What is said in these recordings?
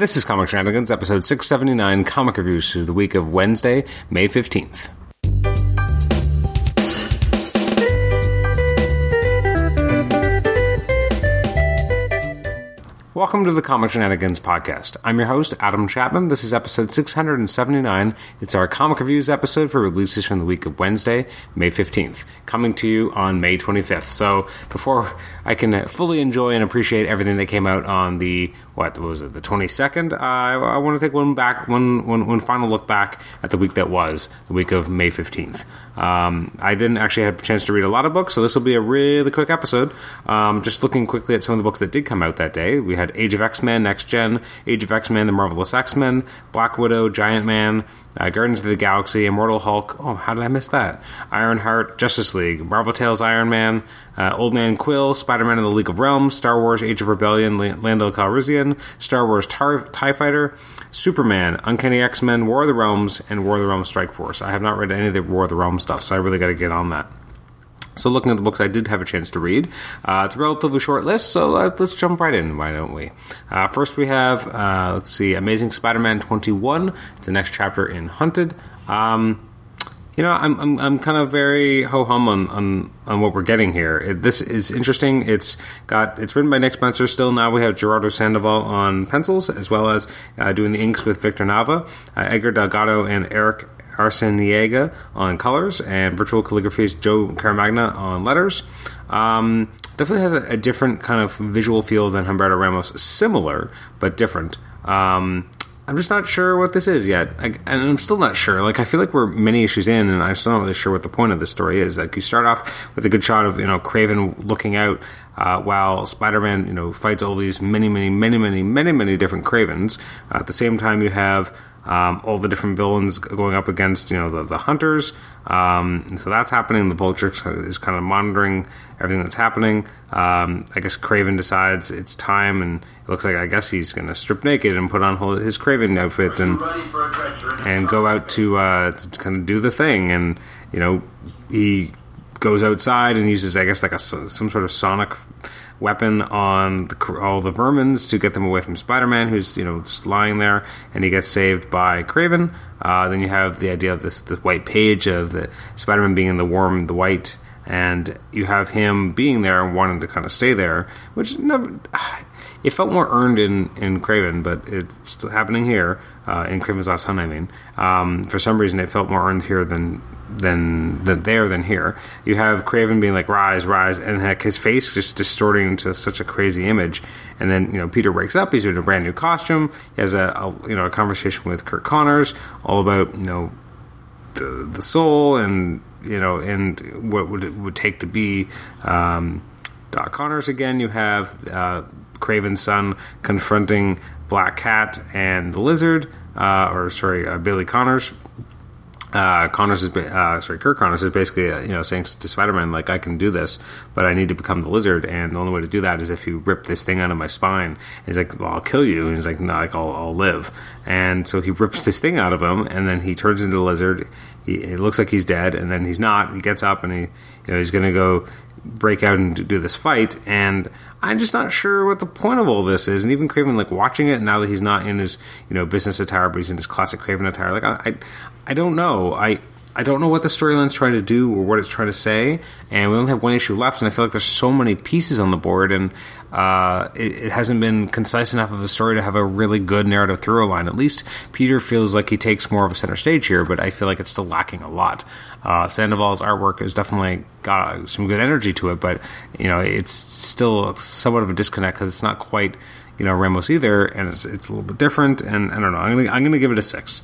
This is Comic Shenanigans, episode 679, comic reviews for the week of Wednesday, May 15th. Welcome to the Comic Shenanigans podcast. I'm your host, Adam Chapman. This is episode 679. It's our comic reviews episode for releases from the week of Wednesday, May 15th, coming to you on May 25th. So before I can fully enjoy and appreciate everything that came out on the, what was it, the 22nd, uh, I want to take one back, one, one, one final look back at the week that was, the week of May 15th. Um, I didn't actually have a chance to read a lot of books, so this will be a really quick episode. Um, just looking quickly at some of the books that did come out that day. We had Age of X Men, Next Gen, Age of X Men, The Marvelous X Men, Black Widow, Giant Man, uh, Guardians of the Galaxy, Immortal Hulk. Oh, how did I miss that? Ironheart, Justice League, Marvel Tales, Iron Man, uh, Old Man Quill, Spider Man and the League of Realms, Star Wars, Age of Rebellion, Lando Calrissian, Star Wars Tar- TIE Fighter, Superman, Uncanny X Men, War of the Realms, and War of the Realms Strike Force. I have not read any of the War of the Realms stuff, so I really got to get on that. So, looking at the books I did have a chance to read, uh, it's a relatively short list, so let's jump right in, why don't we? Uh, first, we have, uh, let's see, Amazing Spider Man 21. It's the next chapter in Hunted. Um, you know, I'm, I'm, I'm kind of very ho hum on, on, on what we're getting here. It, this is interesting. It's got it's written by Nick Spencer. Still, now we have Gerardo Sandoval on pencils, as well as uh, doing the inks with Victor Nava, uh, Edgar Delgado, and Eric Arciniega on colors, and Virtual Calligraphy's Joe Caramagna on letters. Um, definitely has a, a, different kind of visual feel than Humberto Ramos. Similar, but different. Um, I'm just not sure what this is yet, I, and I'm still not sure. Like I feel like we're many issues in, and I'm still not really sure what the point of the story is. Like you start off with a good shot of you know Kraven looking out uh, while Spider-Man you know fights all these many, many, many, many, many, many different Kravens. Uh, at the same time, you have um, all the different villains going up against you know the, the hunters. Um, and so that's happening. The Vulture is kind of monitoring everything that's happening. Um, I guess Kraven decides it's time, and it looks like I guess he's going to strip naked and put on his Kraven outfit and and go out to, uh, to kind of do the thing. And you know he goes outside and uses I guess like a some sort of sonic weapon on the, all the vermins to get them away from Spider-Man, who's you know just lying there, and he gets saved by Kraven. Uh, then you have the idea of this the white page of the Spider-Man being in the warm, the white, and you have him being there and wanting to kind of stay there, which never. It felt more earned in, in Kraven, but it's happening here uh, in Kraven's Last Hunt. I mean, um, for some reason, it felt more earned here than than than there than here. You have Kraven being like rise, rise, and like his face just distorting into such a crazy image. And then you know Peter wakes up. He's in a brand new costume. He has a, a you know a conversation with Curt Connors all about you know the the soul and you know and what would it would take to be um, Doc Connors again. You have uh, Kraven's son confronting Black Cat and the Lizard, uh, or sorry, uh, Billy Connors uh, Connors is uh, sorry, Curt Connors is basically uh, you know saying to Spider-Man like I can do this, but I need to become the Lizard, and the only way to do that is if you rip this thing out of my spine. And he's like, well, I'll kill you, and he's like, no, like I'll, I'll live. And so he rips this thing out of him, and then he turns into a lizard. He, looks like he's dead, and then he's not. He gets up and he you know he's going to go break out and do this fight, and I'm just not sure what the point of all this is. And even Kraven, like watching it now that he's not in his you know business attire, but he's in his classic Kraven attire. Like I, I, I don't know. I I don't know what the storyline's trying to do or what it's trying to say, and we only have one issue left, and I feel like there's so many pieces on the board, and uh, it, it, hasn't been concise enough of a story to have a really good narrative through line. At least Peter feels like he takes more of a center stage here, but I feel like it's still lacking a lot. Uh, Sandoval's artwork has definitely got some good energy to it, but you know it's still somewhat of a disconnect because it's not quite you know Ramos either, and it's, it's a little bit different. And I don't know. I'm gonna, I'm gonna give it a six.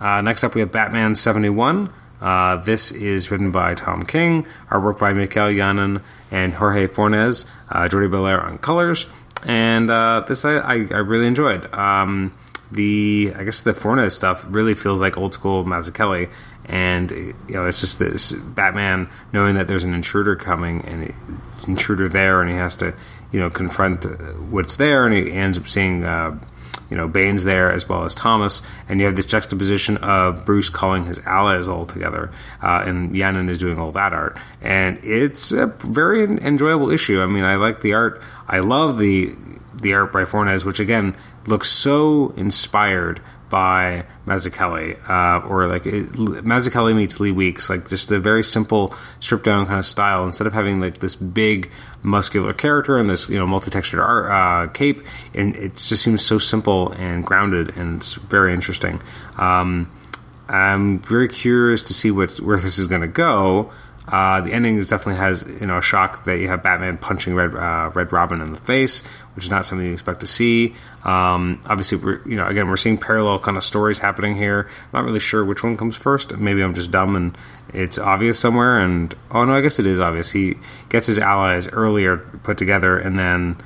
Uh, next up, we have Batman 71. Uh, this is written by Tom King, artwork by Mikel Janín and Jorge Fornes, uh, Jordie Bellaire on colors, and uh, this I, I, I, really enjoyed. Um, the I guess the Fornes stuff really feels like old school Mazzucchelli, and you know it's just this Batman knowing that there's an intruder coming and intruder there, and he has to you know confront what's there, and he ends up seeing uh, you know Bane's there as well as Thomas, and you have this juxtaposition of Bruce calling his allies all together, uh, and Janín is doing all that art, and it's a very enjoyable issue. I mean, I like the art. I love the the art by Fornes, which again looks so inspired by Mazzucchelli, uh, or like it, Mazzucchelli meets Lee Weeks, like just a very simple, stripped down kind of style. Instead of having like this big, muscular character and this you know multi-textured uh, cape, and it just seems so simple and grounded, and it's very interesting. Um, I'm very curious to see what where this is going to go. Uh, the ending definitely has you know a shock that you have Batman punching Red uh, Red Robin in the face, which is not something you expect to see. Um, obviously, you know again we're seeing parallel kind of stories happening here. I'm not really sure which one comes first. Maybe I'm just dumb and it's obvious somewhere. And oh no, I guess it is obvious. He gets his allies earlier put together, and then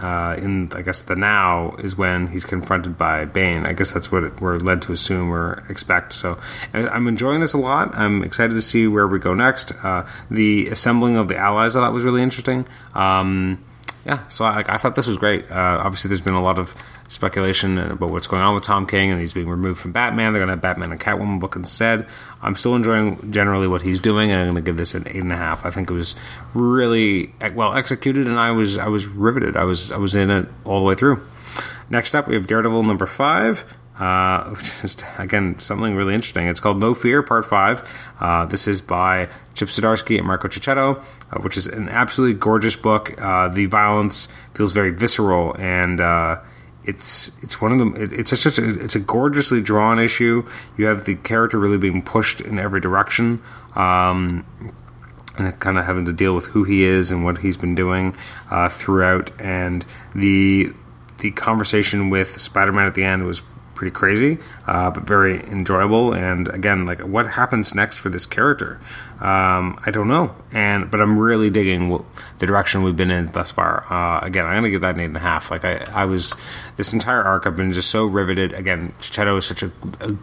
uh, in I guess the now is when he's confronted by Bane. I guess that's what we're led to assume or expect. So I'm enjoying this a lot. I'm excited to see where we go next. Uh, the assembling of the allies I thought was really interesting. Um, yeah, so I, I, thought this was great. Uh, obviously, there's been a lot of speculation about what's going on with Tom King, and he's being removed from Batman. They're going to have Batman and Catwoman book instead. I'm still enjoying generally what he's doing, and I'm going to give this an eight and a half. I think it was really well executed, and I was I was riveted. I was I was in it all the way through. Next up, we have Daredevil number five. Uh, just again something really interesting. It's called No Fear Part Five. Uh, this is by Chip Zdarsky and Marco Checchetto, uh, which is an absolutely gorgeous book. Uh, the violence feels very visceral and uh, it's it's one of them. It, it's such a it's a gorgeously drawn issue. You have the character really being pushed in every direction, um, and kind of having to deal with who he is and what he's been doing uh, throughout. And the the conversation with Spider Man at the end was pretty crazy, uh, but very enjoyable. And again, like what happens next for this character, um, I don't know. And but I'm really digging what, the direction we've been in thus far. Uh, again, I'm gonna give that an eight and a half. Like I, I was this entire arc, I've been just so riveted. Again, Checchetto is such a, a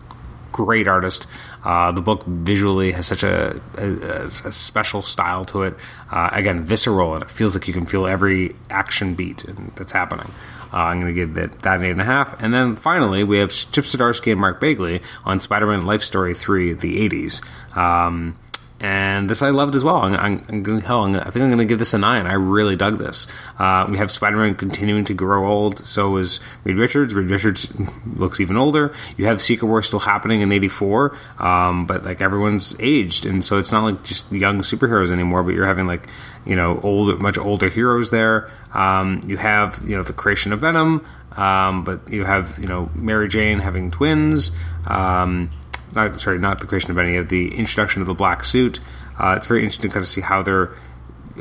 great artist. Uh, the book visually has such a, a, a special style to it. Uh, again, visceral, and it feels like you can feel every action beat that's happening. Uh, I'm going to give that, that an eight and a half. And then finally, we have Chip Zdarsky and Mark Bagley on Spider-Man Life Story 3, the 80s. Um, and this I loved as well. I'm, I'm, I'm going hell. I'm, i think I'm going to give this a nine. I really dug this. Uh, we have Spider-Man continuing to grow old. So is Reed Richards. Reed Richards looks even older. You have Secret War still happening in '84, um, but like everyone's aged, and so it's not like just young superheroes anymore. But you're having like you know older, much older heroes there. Um, you have you know the creation of Venom, um, but you have you know Mary Jane having twins. Um, not sorry, not the creation of any of the introduction of the black suit. Uh, it's very interesting to kind of see how they're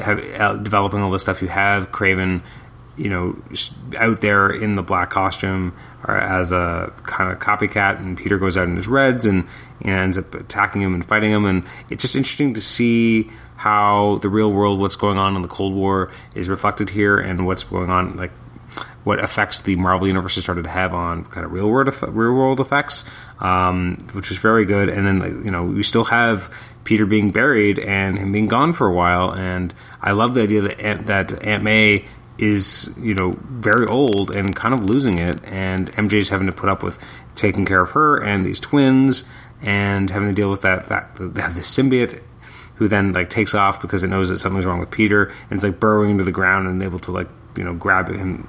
have, uh, developing all the stuff. You have Kraven, you know, out there in the black costume or as a kind of copycat, and Peter goes out in his reds and, and ends up attacking him and fighting him. And it's just interesting to see how the real world, what's going on in the Cold War, is reflected here, and what's going on like what effects the Marvel universe started to have on kind of real world real world effects, um, which was very good. And then you know we still have Peter being buried and him being gone for a while. And I love the idea that Aunt, that Aunt May is you know very old and kind of losing it, and MJ's having to put up with taking care of her and these twins and having to deal with that fact that they have the symbiote who then like takes off because it knows that something's wrong with Peter and it's like burrowing into the ground and able to like you know grab him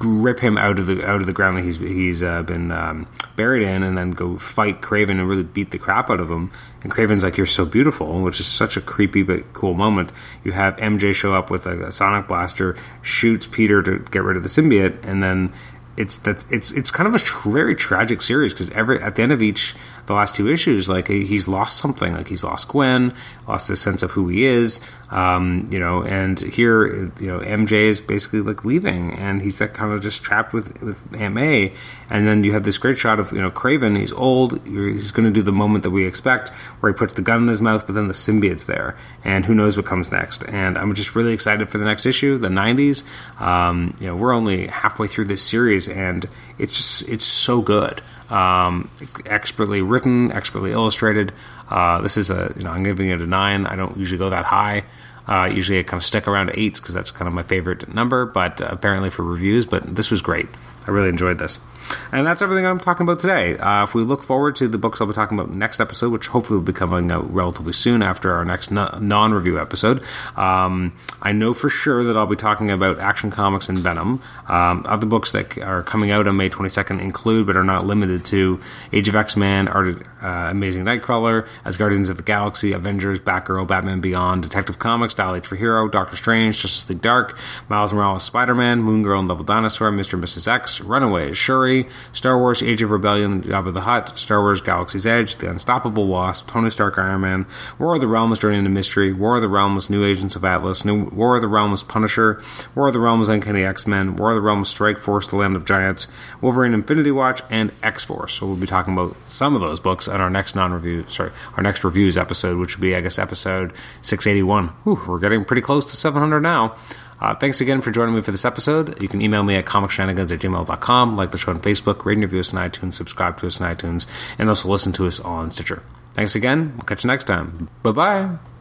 rip him out of the out of the ground that he's he's uh, been um, buried in, and then go fight Kraven and really beat the crap out of him. And Kraven's like, "You're so beautiful," which is such a creepy but cool moment. You have MJ show up with a, a sonic blaster, shoots Peter to get rid of the symbiote, and then it's that it's it's kind of a very tragic series because every at the end of each the last two issues, like he's lost something, like he's lost Gwen, lost his sense of who he is, um, you know, and here you know MJ is basically like leaving, and he's like kind of just trapped with with Aunt May, and then you have this great shot of you know Kraven, he's old, he's going to do the moment that we expect, where he puts the gun in his mouth, but then the symbiote's there, and who knows what comes next, and I'm just really excited for the next issue, the '90s. Um, you know, we're only halfway through this series, and it's just it's so good um, expertly written, expertly illustrated. Uh, this is a you know I'm giving it a nine. I don't usually go that high. Uh, usually I kind of stick around eights because that's kind of my favorite number. But uh, apparently for reviews, but this was great. I really enjoyed this. And that's everything I'm talking about today. Uh, if we look forward to the books I'll be talking about next episode, which hopefully will be coming out relatively soon after our next non review episode, um, I know for sure that I'll be talking about Action Comics and Venom. Um, other books that are coming out on May 22nd include, but are not limited to, Age of X Men, Art uh, Amazing Nightcrawler, Asgardians of the Galaxy, Avengers, Batgirl, Batman Beyond, Detective Comics, Dial H for Hero, Doctor Strange, Justice League Dark, Miles Morales, Spider Man, Moon Girl and Devil Dinosaur, Mr. and Mrs. X, Runaways, Shuri, Star Wars Age of Rebellion, Jabba the Hutt, Star Wars Galaxy's Edge, The Unstoppable Wasp, Tony Stark Iron Man, War of the Realms Journey into Mystery, War of the Realms New Agents of Atlas, New, War of the Realms Punisher, War of the Realms Uncanny X Men, War of the Realms Strike Force The Land of Giants, Wolverine Infinity Watch, and X Force. So we'll be talking about some of those books on our next non review, sorry, our next reviews episode, which will be, I guess, episode 681. Whew, we're getting pretty close to 700 now. Uh, thanks again for joining me for this episode. You can email me at comicshenanigans at gmail.com, like the show on Facebook, rate and review us on iTunes, subscribe to us on iTunes, and also listen to us on Stitcher. Thanks again. We'll catch you next time. Bye bye.